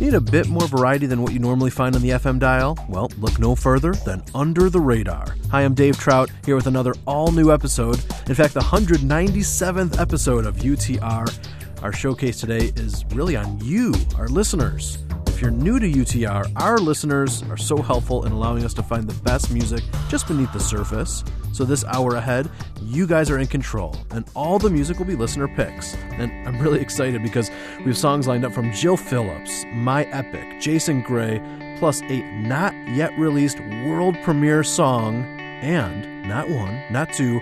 Need a bit more variety than what you normally find on the FM dial? Well, look no further than Under the Radar. Hi, I'm Dave Trout, here with another all new episode. In fact, the 197th episode of UTR. Our showcase today is really on you, our listeners. If you're new to UTR, our listeners are so helpful in allowing us to find the best music just beneath the surface. So, this hour ahead, you guys are in control, and all the music will be listener picks. And I'm really excited because we have songs lined up from Jill Phillips, My Epic, Jason Gray, plus a not yet released world premiere song, and not one, not two,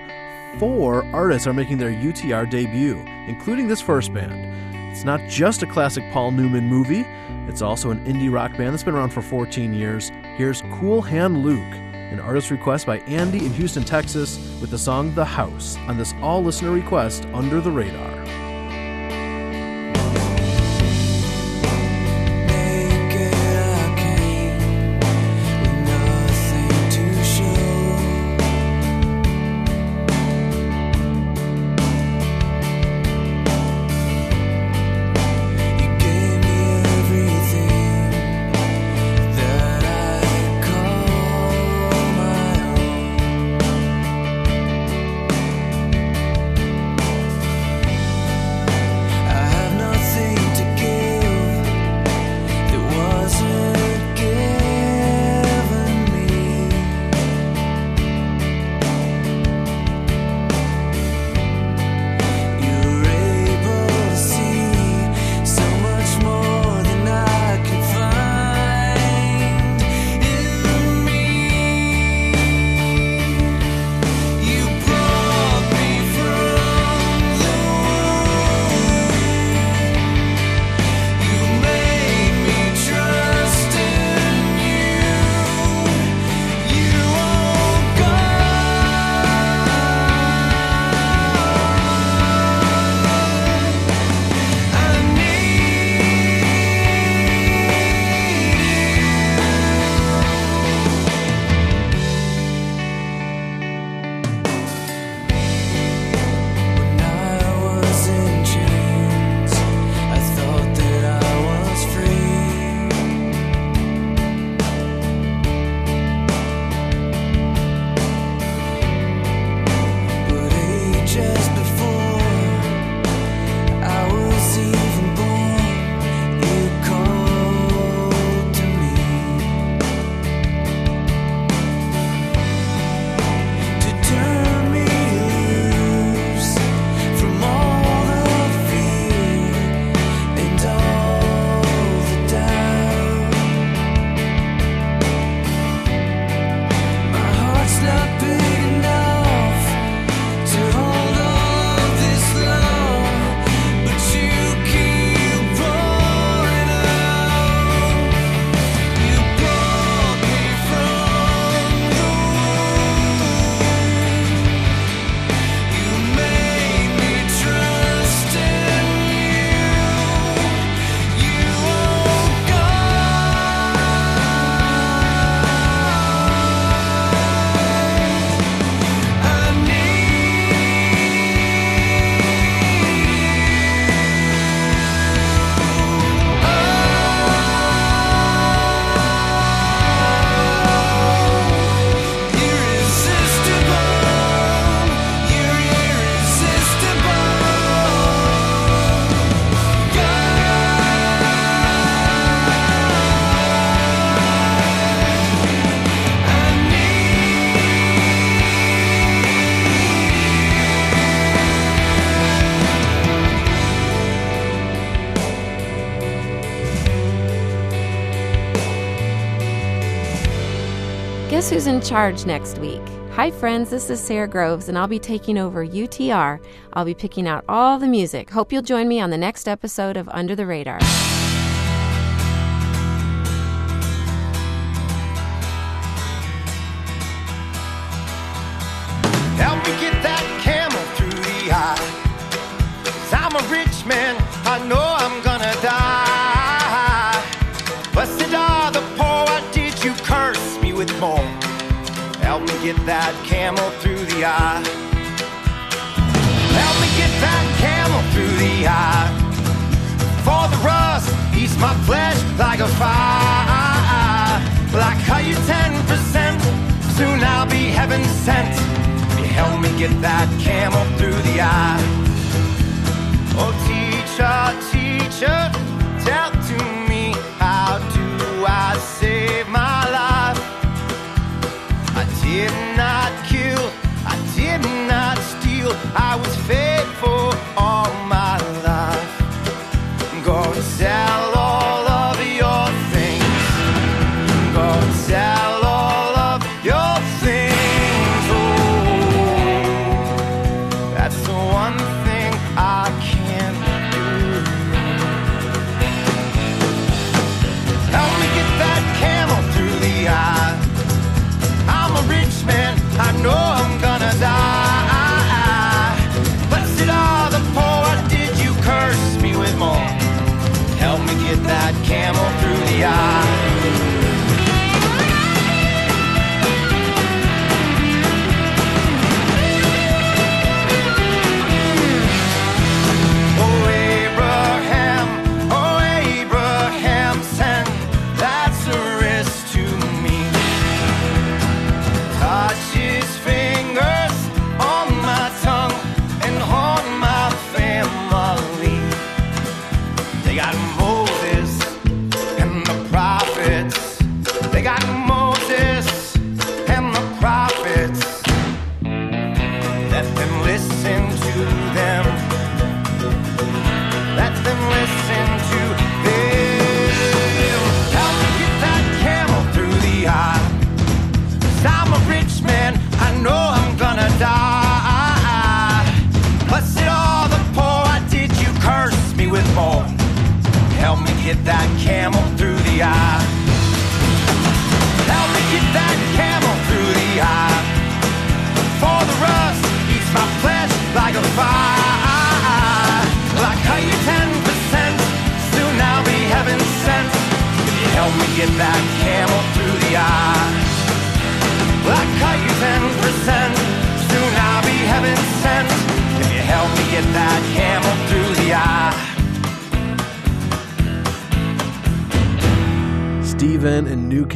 four artists are making their UTR debut, including this first band. It's not just a classic Paul Newman movie, it's also an indie rock band that's been around for 14 years. Here's Cool Hand Luke, an artist request by Andy in Houston, Texas, with the song The House on this all listener request under the radar. Guess who's in charge next week? Hi, friends, this is Sara Groves, and I'll be taking over UTR. I'll be picking out all the music. Hope you'll join me on the next episode of Under the Radar. get that camel through the eye. Help me get that camel through the eye. For the rust eats my flesh like a fire. Like how you 10%, soon I'll be heaven sent. You help me get that camel through the eye. Oh, teacher, teacher, tell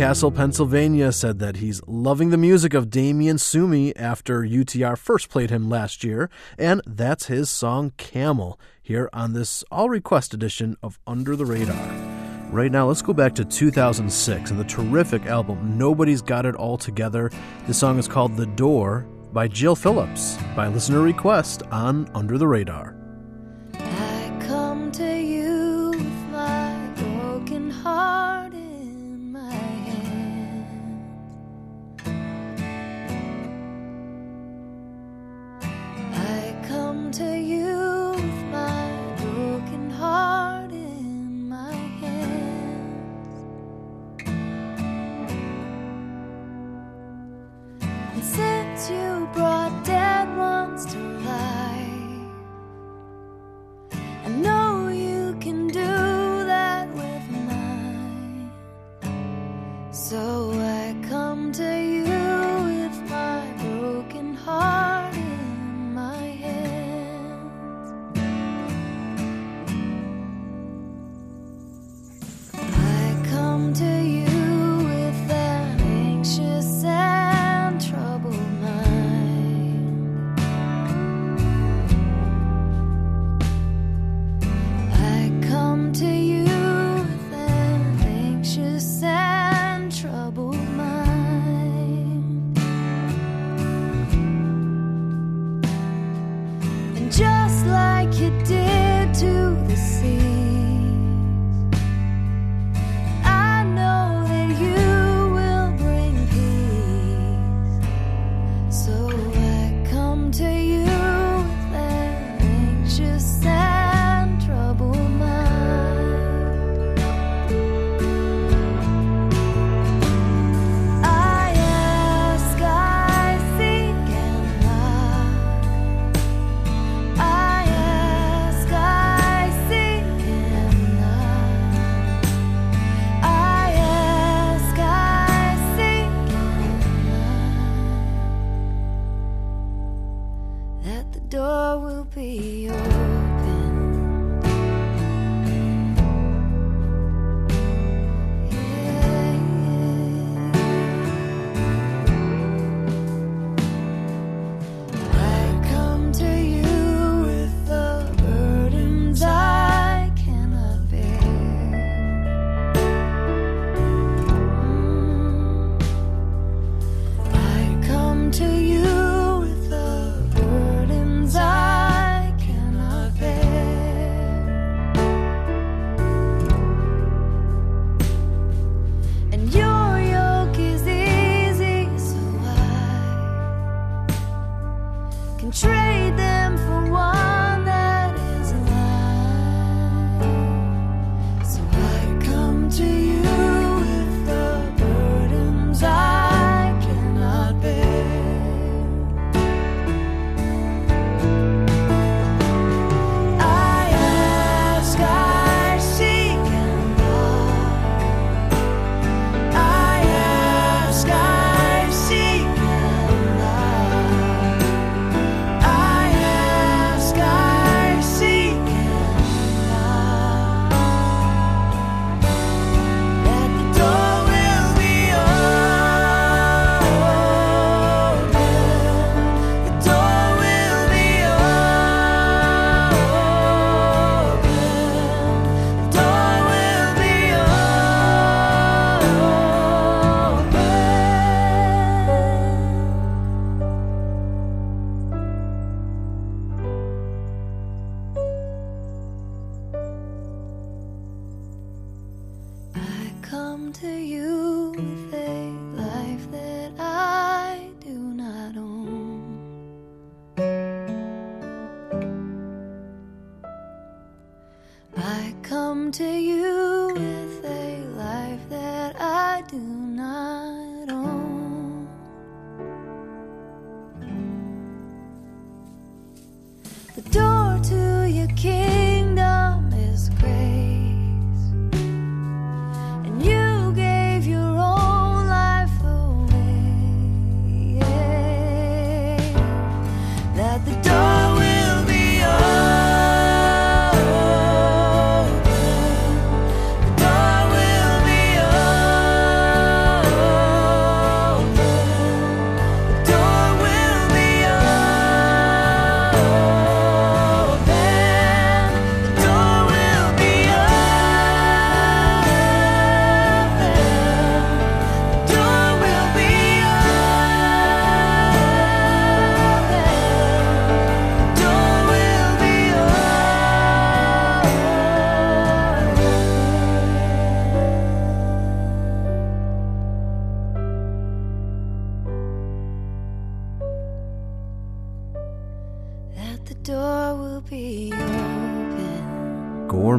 Newcastle, Pennsylvania said that he's loving the music of Damien Sumi after UTR first played him last year, and that's his song Camel here on this all request edition of Under the Radar. Right now, let's go back to 2006 and the terrific album Nobody's Got It All Together. The song is called The Door by Jill Phillips by listener request on Under the Radar.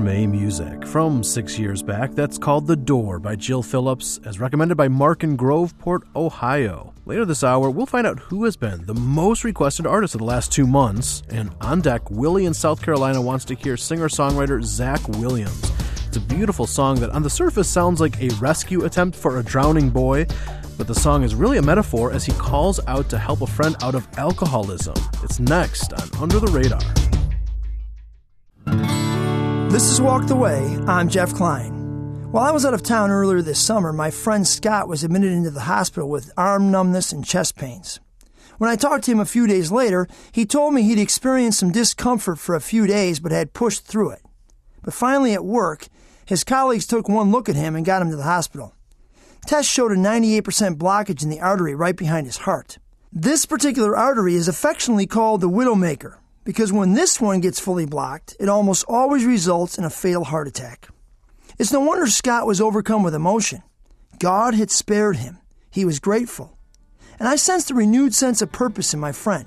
Gourmet music from six years back. That's called The Door by Jill Phillips, as recommended by Mark in Groveport, Ohio. Later this hour, we'll find out who has been the most requested artist of the last two months. And on deck, Willie in South Carolina wants to hear singer songwriter Zach Williams. It's a beautiful song that on the surface sounds like a rescue attempt for a drowning boy, but the song is really a metaphor as he calls out to help a friend out of alcoholism. It's next on Under the Radar. This is Walk the Way. I'm Jeff Klein. While I was out of town earlier this summer, my friend Scott was admitted into the hospital with arm numbness and chest pains. When I talked to him a few days later, he told me he'd experienced some discomfort for a few days but had pushed through it. But finally at work, his colleagues took one look at him and got him to the hospital. Tests showed a 98% blockage in the artery right behind his heart. This particular artery is affectionately called the widowmaker because when this one gets fully blocked, it almost always results in a fatal heart attack. It's no wonder Scott was overcome with emotion. God had spared him. He was grateful. And I sensed a renewed sense of purpose in my friend.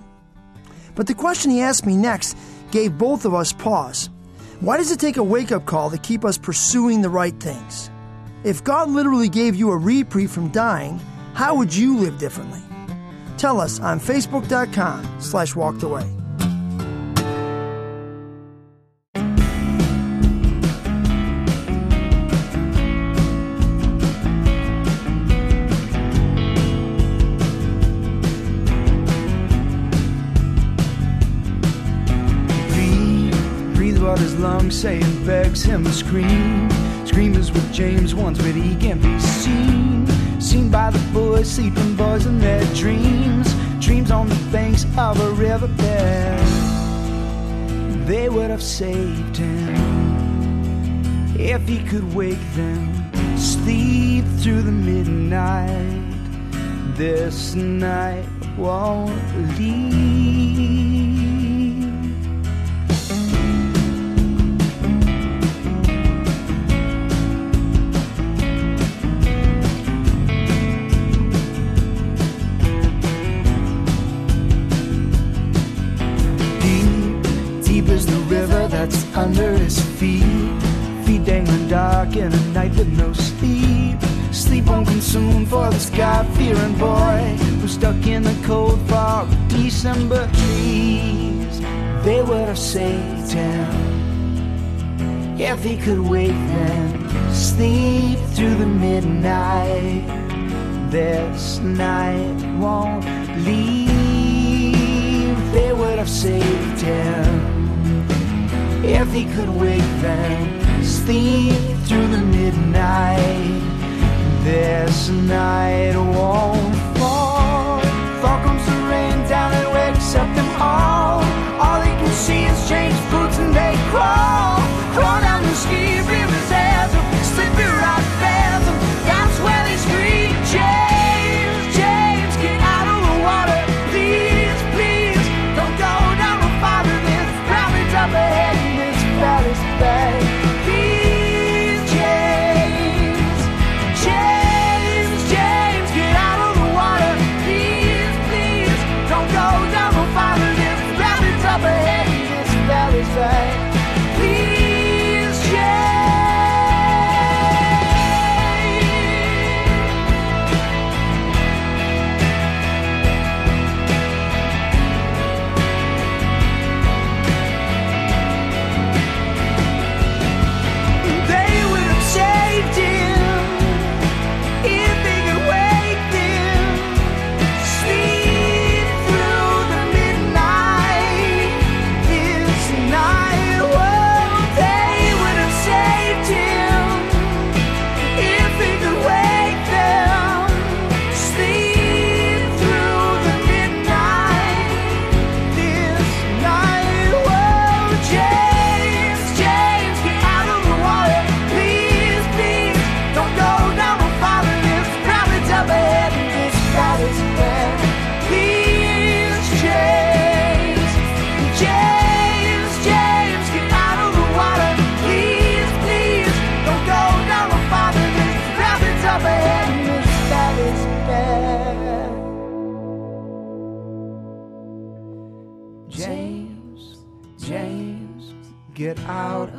But the question he asked me next gave both of us pause. Why does it take a wake up call to keep us pursuing the right things? If God literally gave you a reprieve from dying, how would you live differently? Tell us on facebook.com slash walk the way. His lungs begs him to scream. Scream is what James wants, but he can't be seen. Seen by the boys, sleeping boys in their dreams. Dreams on the banks of a riverbed. They would have saved him if he could wake them. Sleep through the midnight. This night won't leave. Dark in a night with no sleep. Sleep won't consume for this God-fearing boy who's stuck in the cold fog of December trees. They would have saved him if he could wake them. Sleep through the midnight. This night won't leave. They would have saved him if he could wake them. Sleep through the midnight.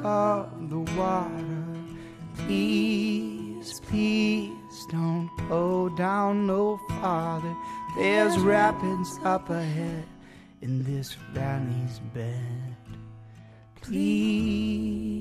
Of the water. Please, please don't go down no farther. There's rapids up ahead in this valley's bed. Please,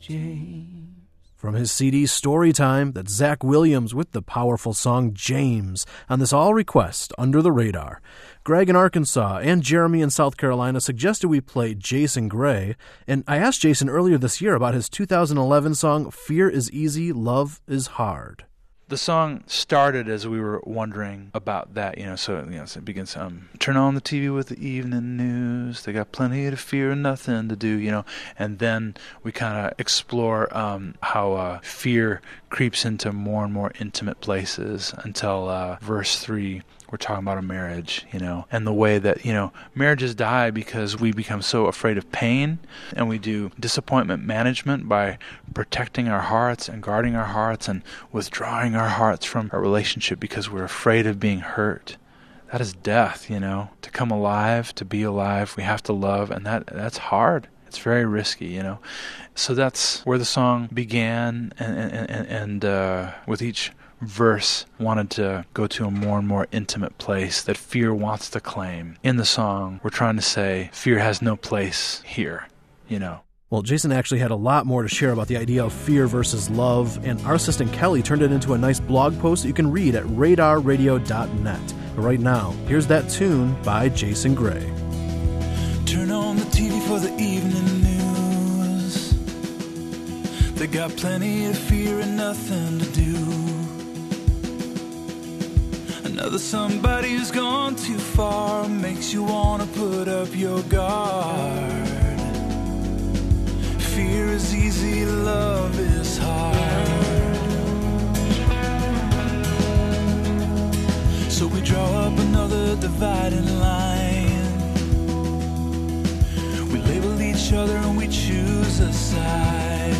James. From his CD Storytime, that's Zach Williams with the powerful song James on this all request under the radar. Greg in Arkansas and Jeremy in South Carolina suggested we play Jason Gray, and I asked Jason earlier this year about his 2011 song Fear is Easy, Love is Hard. The song started as we were wondering about that, you know. So, you know, so it begins. Um, turn on the TV with the evening news. They got plenty to fear and nothing to do, you know. And then we kind of explore um, how uh, fear creeps into more and more intimate places until uh, verse three we're talking about a marriage, you know, and the way that, you know, marriages die because we become so afraid of pain and we do disappointment management by protecting our hearts and guarding our hearts and withdrawing our hearts from a relationship because we're afraid of being hurt. That is death, you know. To come alive, to be alive, we have to love and that that's hard. It's very risky, you know. So that's where the song began and and and, uh, with each verse wanted to go to a more and more intimate place that fear wants to claim. In the song, we're trying to say fear has no place here, you know. Well, Jason actually had a lot more to share about the idea of fear versus love, and our assistant Kelly turned it into a nice blog post that you can read at radarradio.net. But right now, here's that tune by Jason Gray. Turn on the TV for the evening news. They got plenty of fear and nothing to do. Another somebody who's gone too far makes you wanna put up your guard. Fear is easy, love is hard. So we draw up another dividing line. Each other and we choose a side.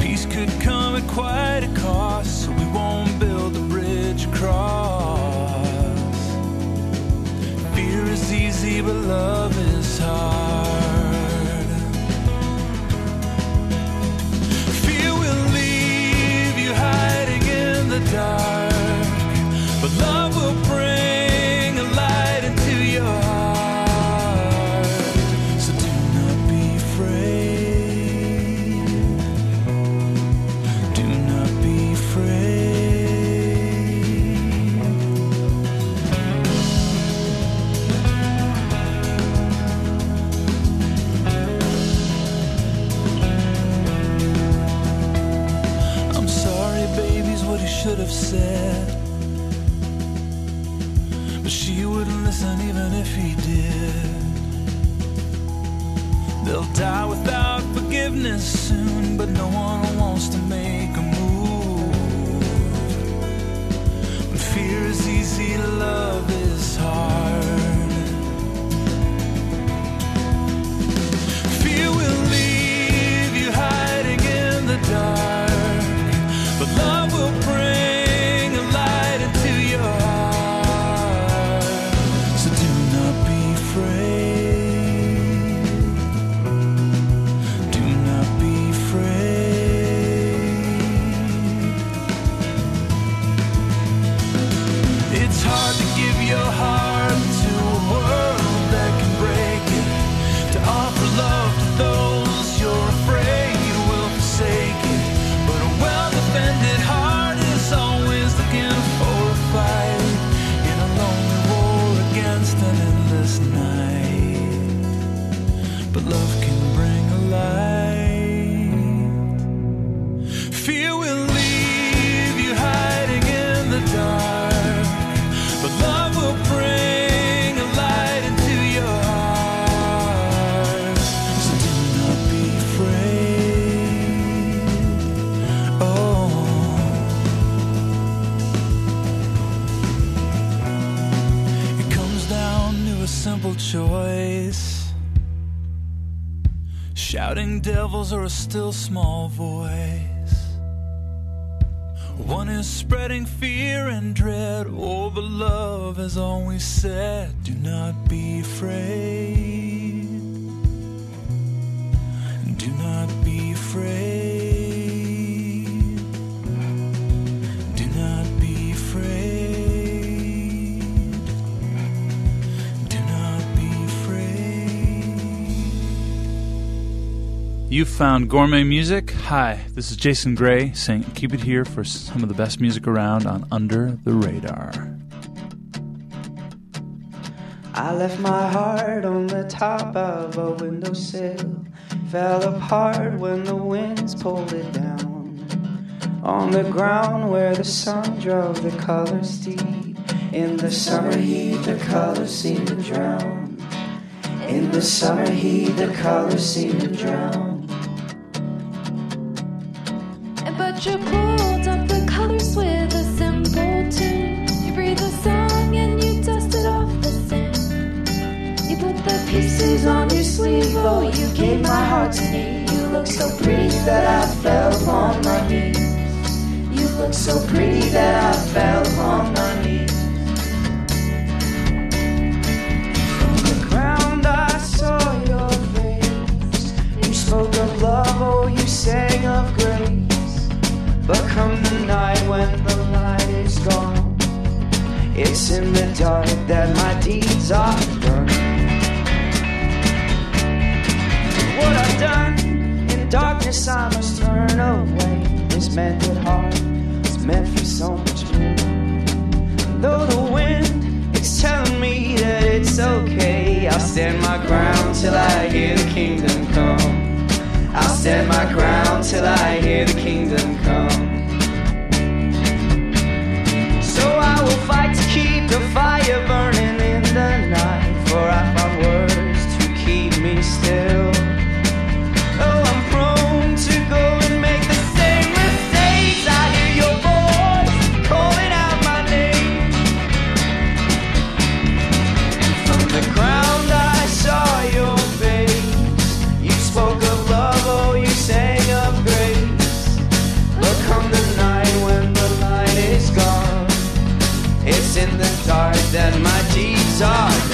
Peace could come at quite a cost, so we won't build a bridge across. Fear is easy, but love is hard. Fear will leave you hiding in the dark, have said. But she wouldn't listen even if he did. They'll die without forgiveness soon, but no one wants to make a move. Fear is easy, to love choice. Shouting devils or a still small voice. One is spreading fear and dread. Oh, but love has always said, Do not be afraid. Do not be afraid. You found gourmet music. Hi, this is Jason Gray saying keep it here for some of the best music around on Under the Radar. I left my heart on the top of a windowsill. Fell apart when the winds pulled it down. On the ground where the sun drove the colors deep. In the summer heat, the colors seemed to drown. In the summer heat, the colors seemed to drown. Oh, you gave my heart to me. You look so pretty that I fell upon my knees. You look so pretty that I fell upon my knees. From the ground I saw your face. You spoke of love, oh, you sang of grace. But come the night when the light is gone, it's in the dark that my deeds are done. In darkness, I must turn away. This mended heart is meant for so much more. Though the wind is telling me that it's okay, I'll stand my ground till I hear the kingdom come. I'll stand my ground till I hear the kingdom come. So I will fight to keep the fire burning in the night, for I deeds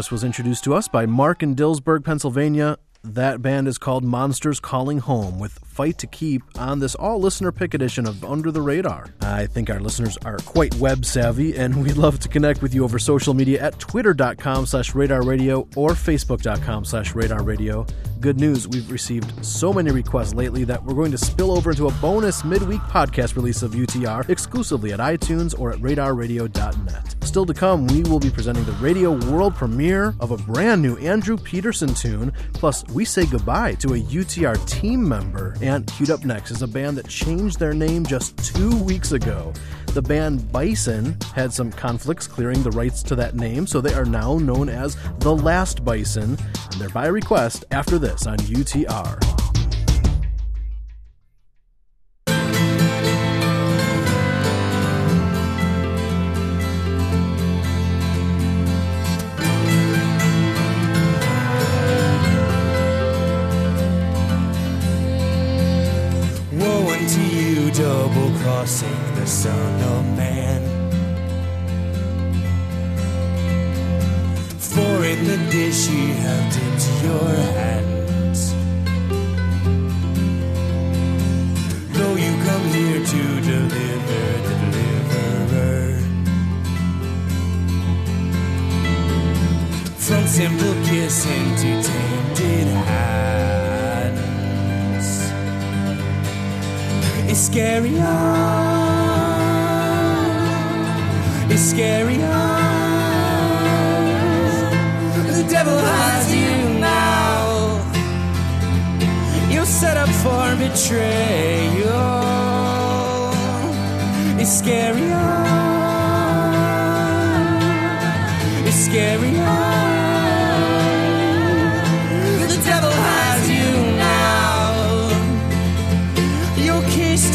artist was introduced to us by Mark in Dillsburg, Pennsylvania. That band is called Monsters Calling Home with Fight to Keep on this all listener pick edition of Under the Radar. I think our listeners are quite web savvy and we'd love to connect with you over social media at twitter.com slash radar radio or facebook.com slash radar radio. Good news, we've received so many requests lately that we're going to spill over into a bonus midweek podcast release of UTR exclusively at iTunes or at radarradio.net. Still to come, we will be presenting the radio world premiere of a brand new Andrew Peterson tune, plus we say goodbye to a UTR team member. And queued up next is a band that changed their name just two weeks ago. The band Bison had some conflicts clearing the rights to that name, so they are now known as The Last Bison, and they're by request after this on UTR.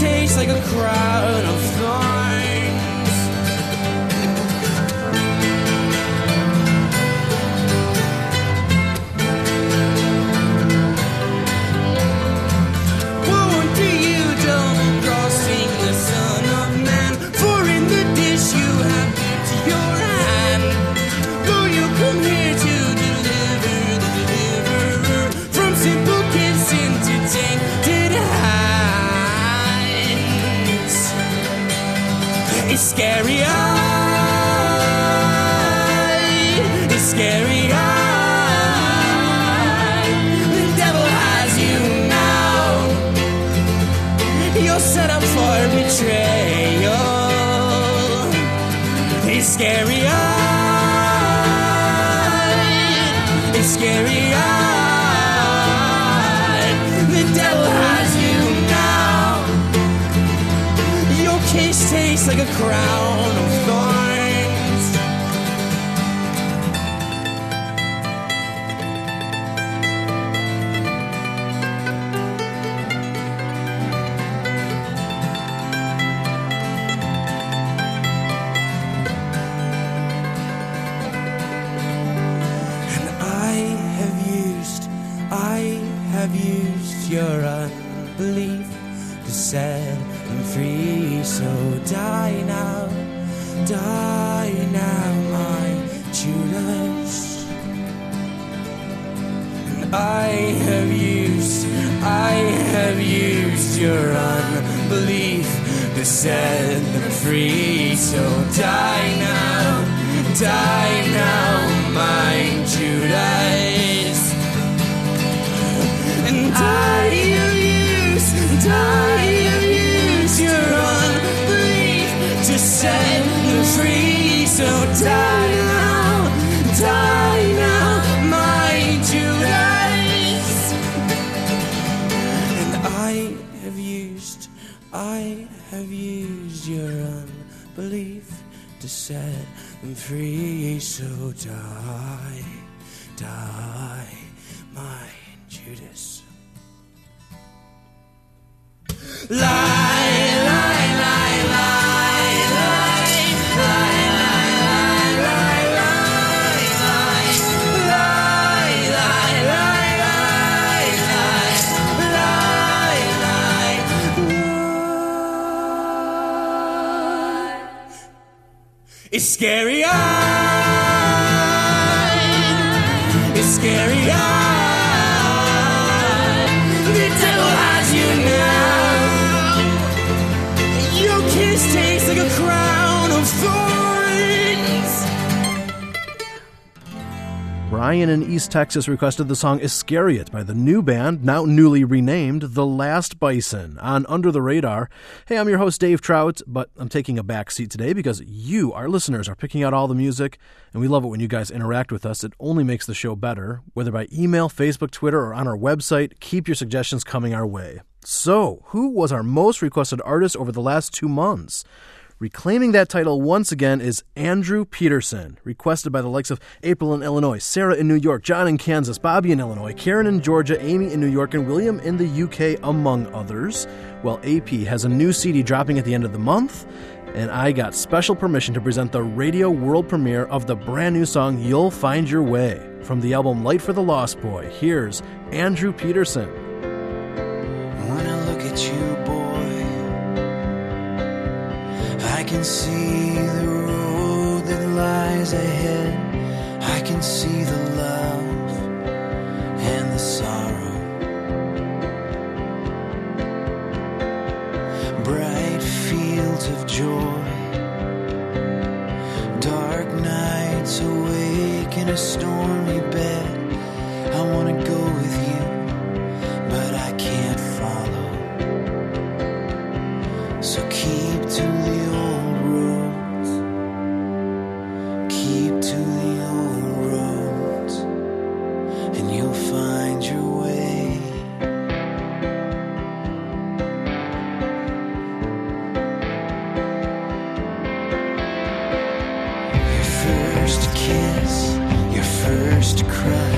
Tastes like a crown of thorns. crowd. I have used, I have used your unbelief to set them free. So die now, die now, my Judas. And I have used, I have used your unbelief to set them free. So die have used your unbelief to set them free. So die, die, my Judas. Lie, lie, lie, scary eye. It's scary Ryan in East Texas requested the song Iscariot by the new band, now newly renamed The Last Bison, on Under the Radar. Hey, I'm your host, Dave Trout, but I'm taking a back seat today because you, our listeners, are picking out all the music, and we love it when you guys interact with us. It only makes the show better, whether by email, Facebook, Twitter, or on our website. Keep your suggestions coming our way. So, who was our most requested artist over the last two months? Reclaiming that title once again is Andrew Peterson, requested by the likes of April in Illinois, Sarah in New York, John in Kansas, Bobby in Illinois, Karen in Georgia, Amy in New York, and William in the UK, among others. Well, AP has a new CD dropping at the end of the month, and I got special permission to present the radio world premiere of the brand new song You'll Find Your Way. From the album Light for the Lost Boy, here's Andrew Peterson. When I look at you, can see the road that lies ahead. I can see the love and the sorrow. Bright fields of joy, dark nights awake in a stormy bed. I wanna cry.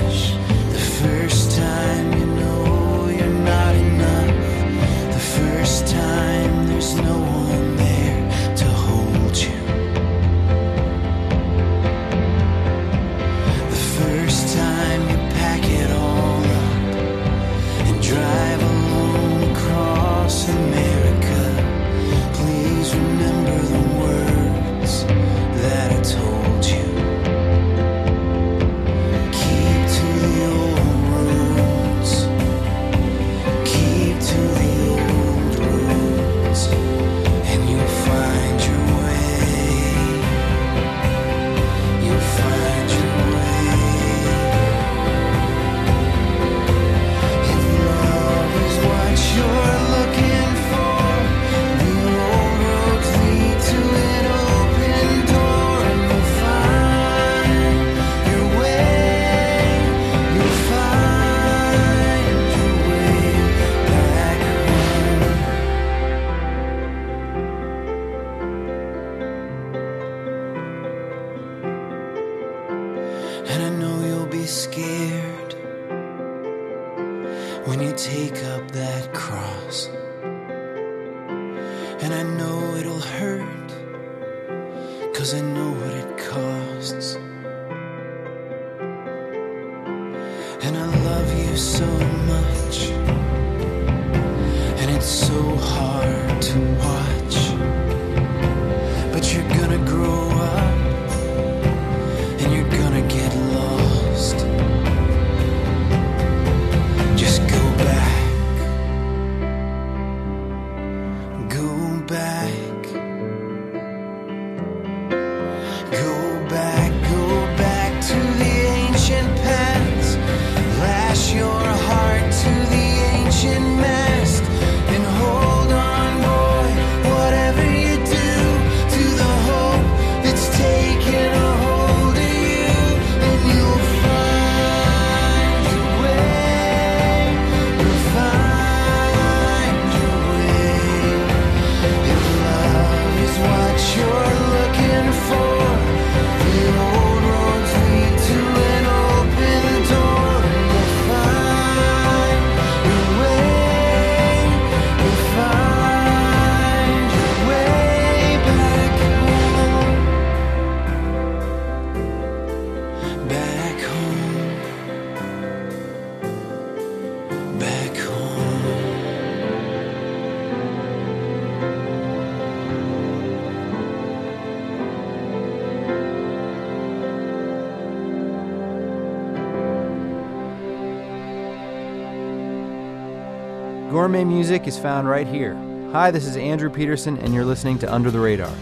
music is found right here. Hi, this is Andrew Peterson, and you're listening to Under the Radar.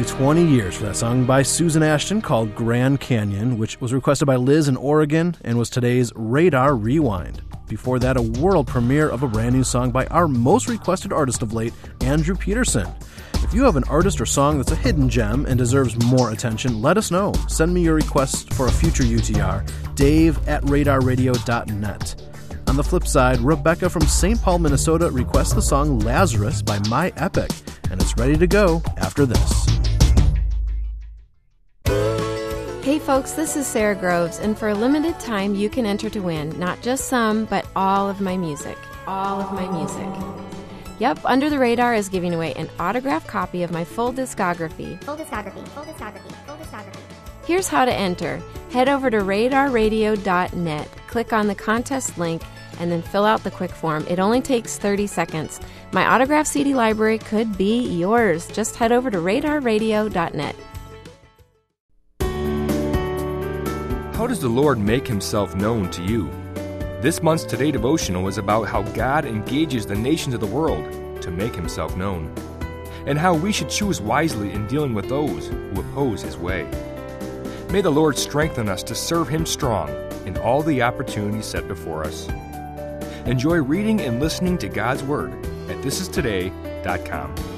Exactly 20 years for that song by Susan Ashton called Grand Canyon, which was requested by Liz in Oregon and was today's Radar Rewind. Before that, a world premiere of a brand new song by our most requested artist of late, Andrew Peterson. If you have an artist or song that's a hidden gem and deserves more attention, let us know. Send me your request for a future UTR, dave at radarradio.net. On the flip side, Rebecca from St. Paul, Minnesota requests the song Lazarus by My Epic, and it's ready to go after this. Folks, this is Sara Groves, and for a limited time, you can enter to win not just some, but all of my music. All of my music. Yep, Under the Radar is giving away an autographed copy of my full discography. Full discography, full discography, full discography. Here's how to enter head over to radarradio.net, click on the contest link, and then fill out the quick form. It only takes 30 seconds. My autograph CD library could be yours. Just head over to radarradio.net. How does the Lord make himself known to you? This month's Today devotional is about how God engages the nations of the world to make himself known, and how we should choose wisely in dealing with those who oppose his way. May the Lord strengthen us to serve him strong in all the opportunities set before us. Enjoy reading and listening to God's Word at thisistoday.com.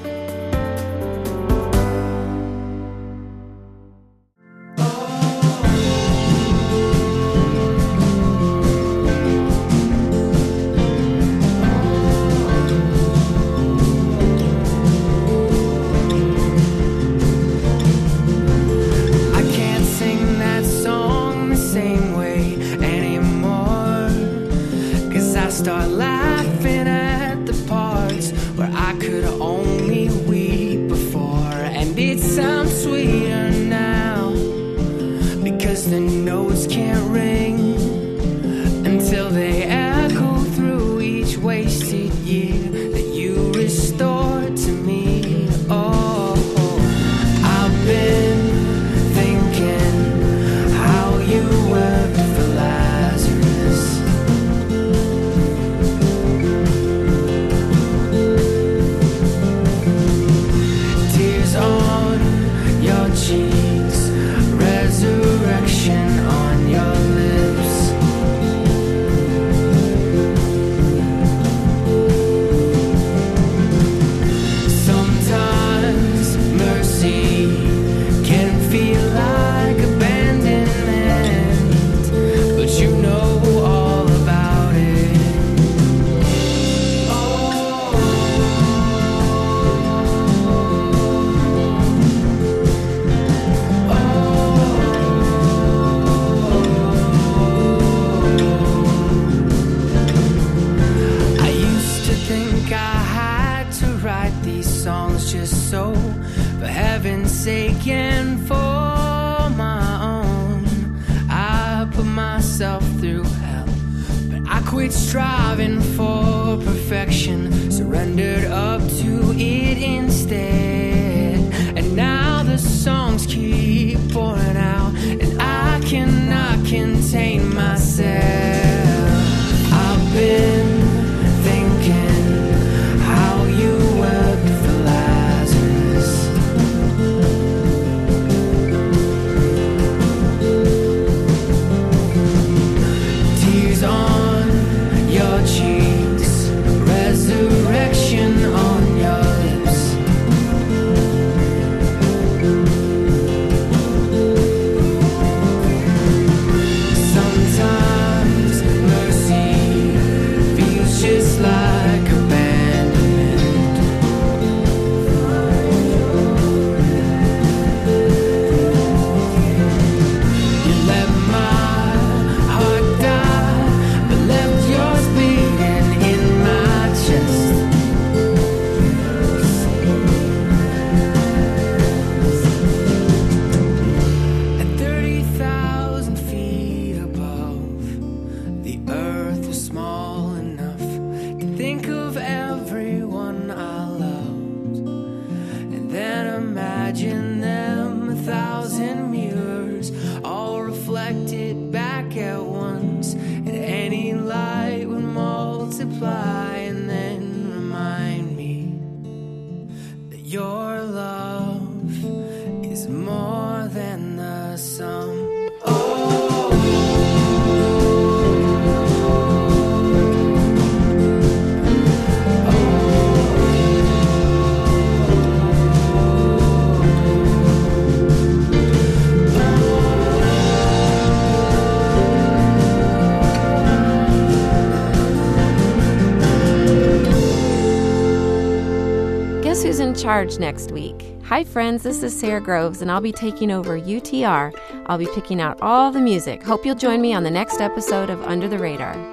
charge next week. Hi, friends, this is Sara Groves, and I'll be taking over UTR. I'll be picking out all the music. Hope you'll join me on the next episode of Under the Radar.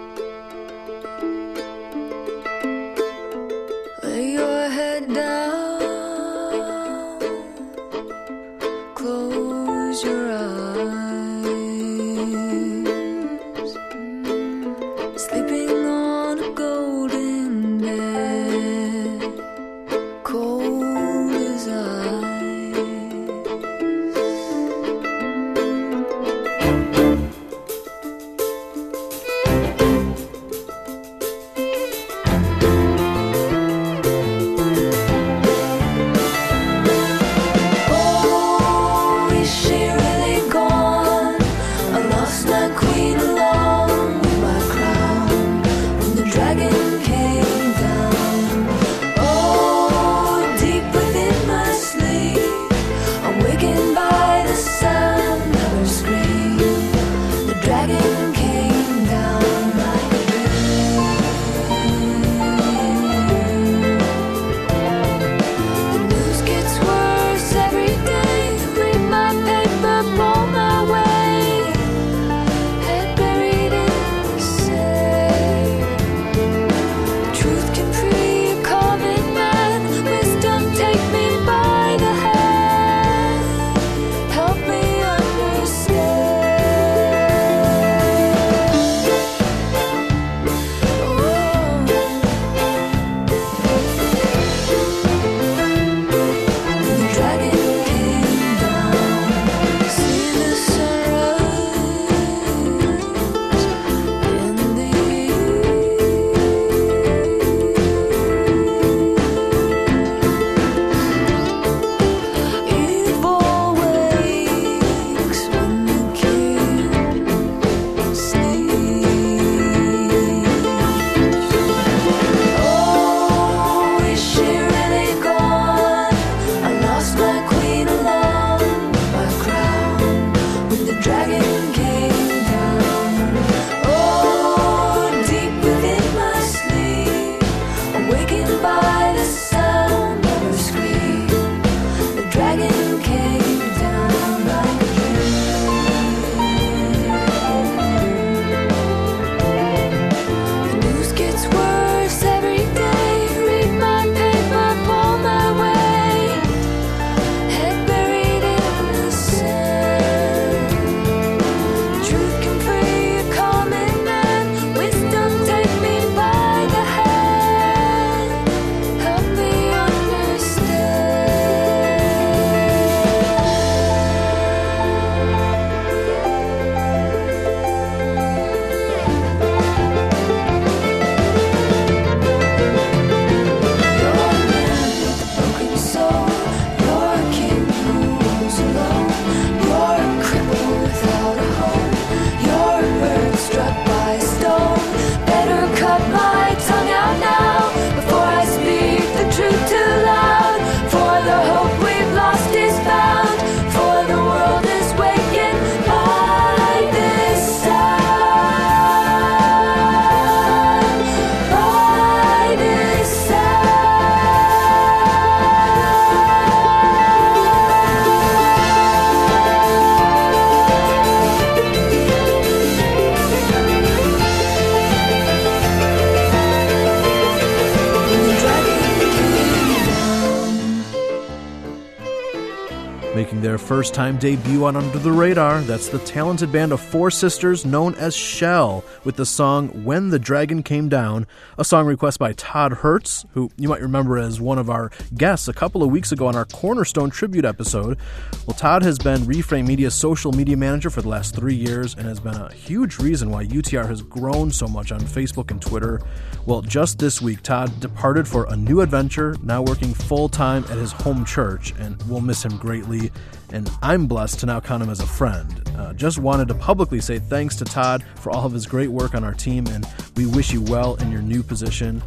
Their first time debut on Under the Radar. That's the talented band of four sisters known as Shell with the song When the Dragon Came Down, a song request by Todd Hertz, who you might remember as one of our guests a couple of weeks ago on our Cornerstone tribute episode. Well, Todd has been Reframe Media's social media manager for the last three years and has been a huge reason why UTR has grown so much on Facebook and Twitter. Well, just this week, Todd departed for a new adventure, now working full time at his home church, and we'll miss him greatly. And I'm blessed to now count him as a friend. Uh, just wanted to publicly say thanks to Todd for all of his great work on our team, and we wish you well in your new position.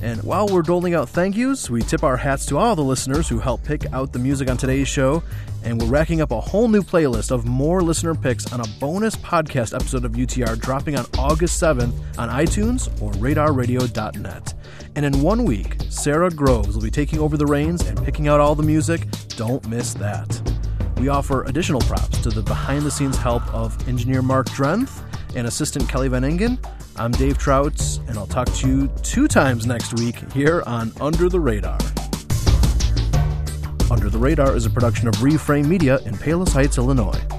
And while we're doling out thank yous, we tip our hats to all the listeners who helped pick out the music on today's show. And we're racking up a whole new playlist of more listener picks on a bonus podcast episode of UTR dropping on August 7th on iTunes or radarradio.net. And in one week, Sara Groves will be taking over the reins and picking out all the music. Don't miss that. We offer additional props to the behind the scenes help of engineer Mark Drenth and assistant Kelly Van Engen. I'm Dave Trouts, and I'll talk to you two times next week here on Under the Radar. Under the Radar is a production of Reframe Media in Palos Heights, Illinois.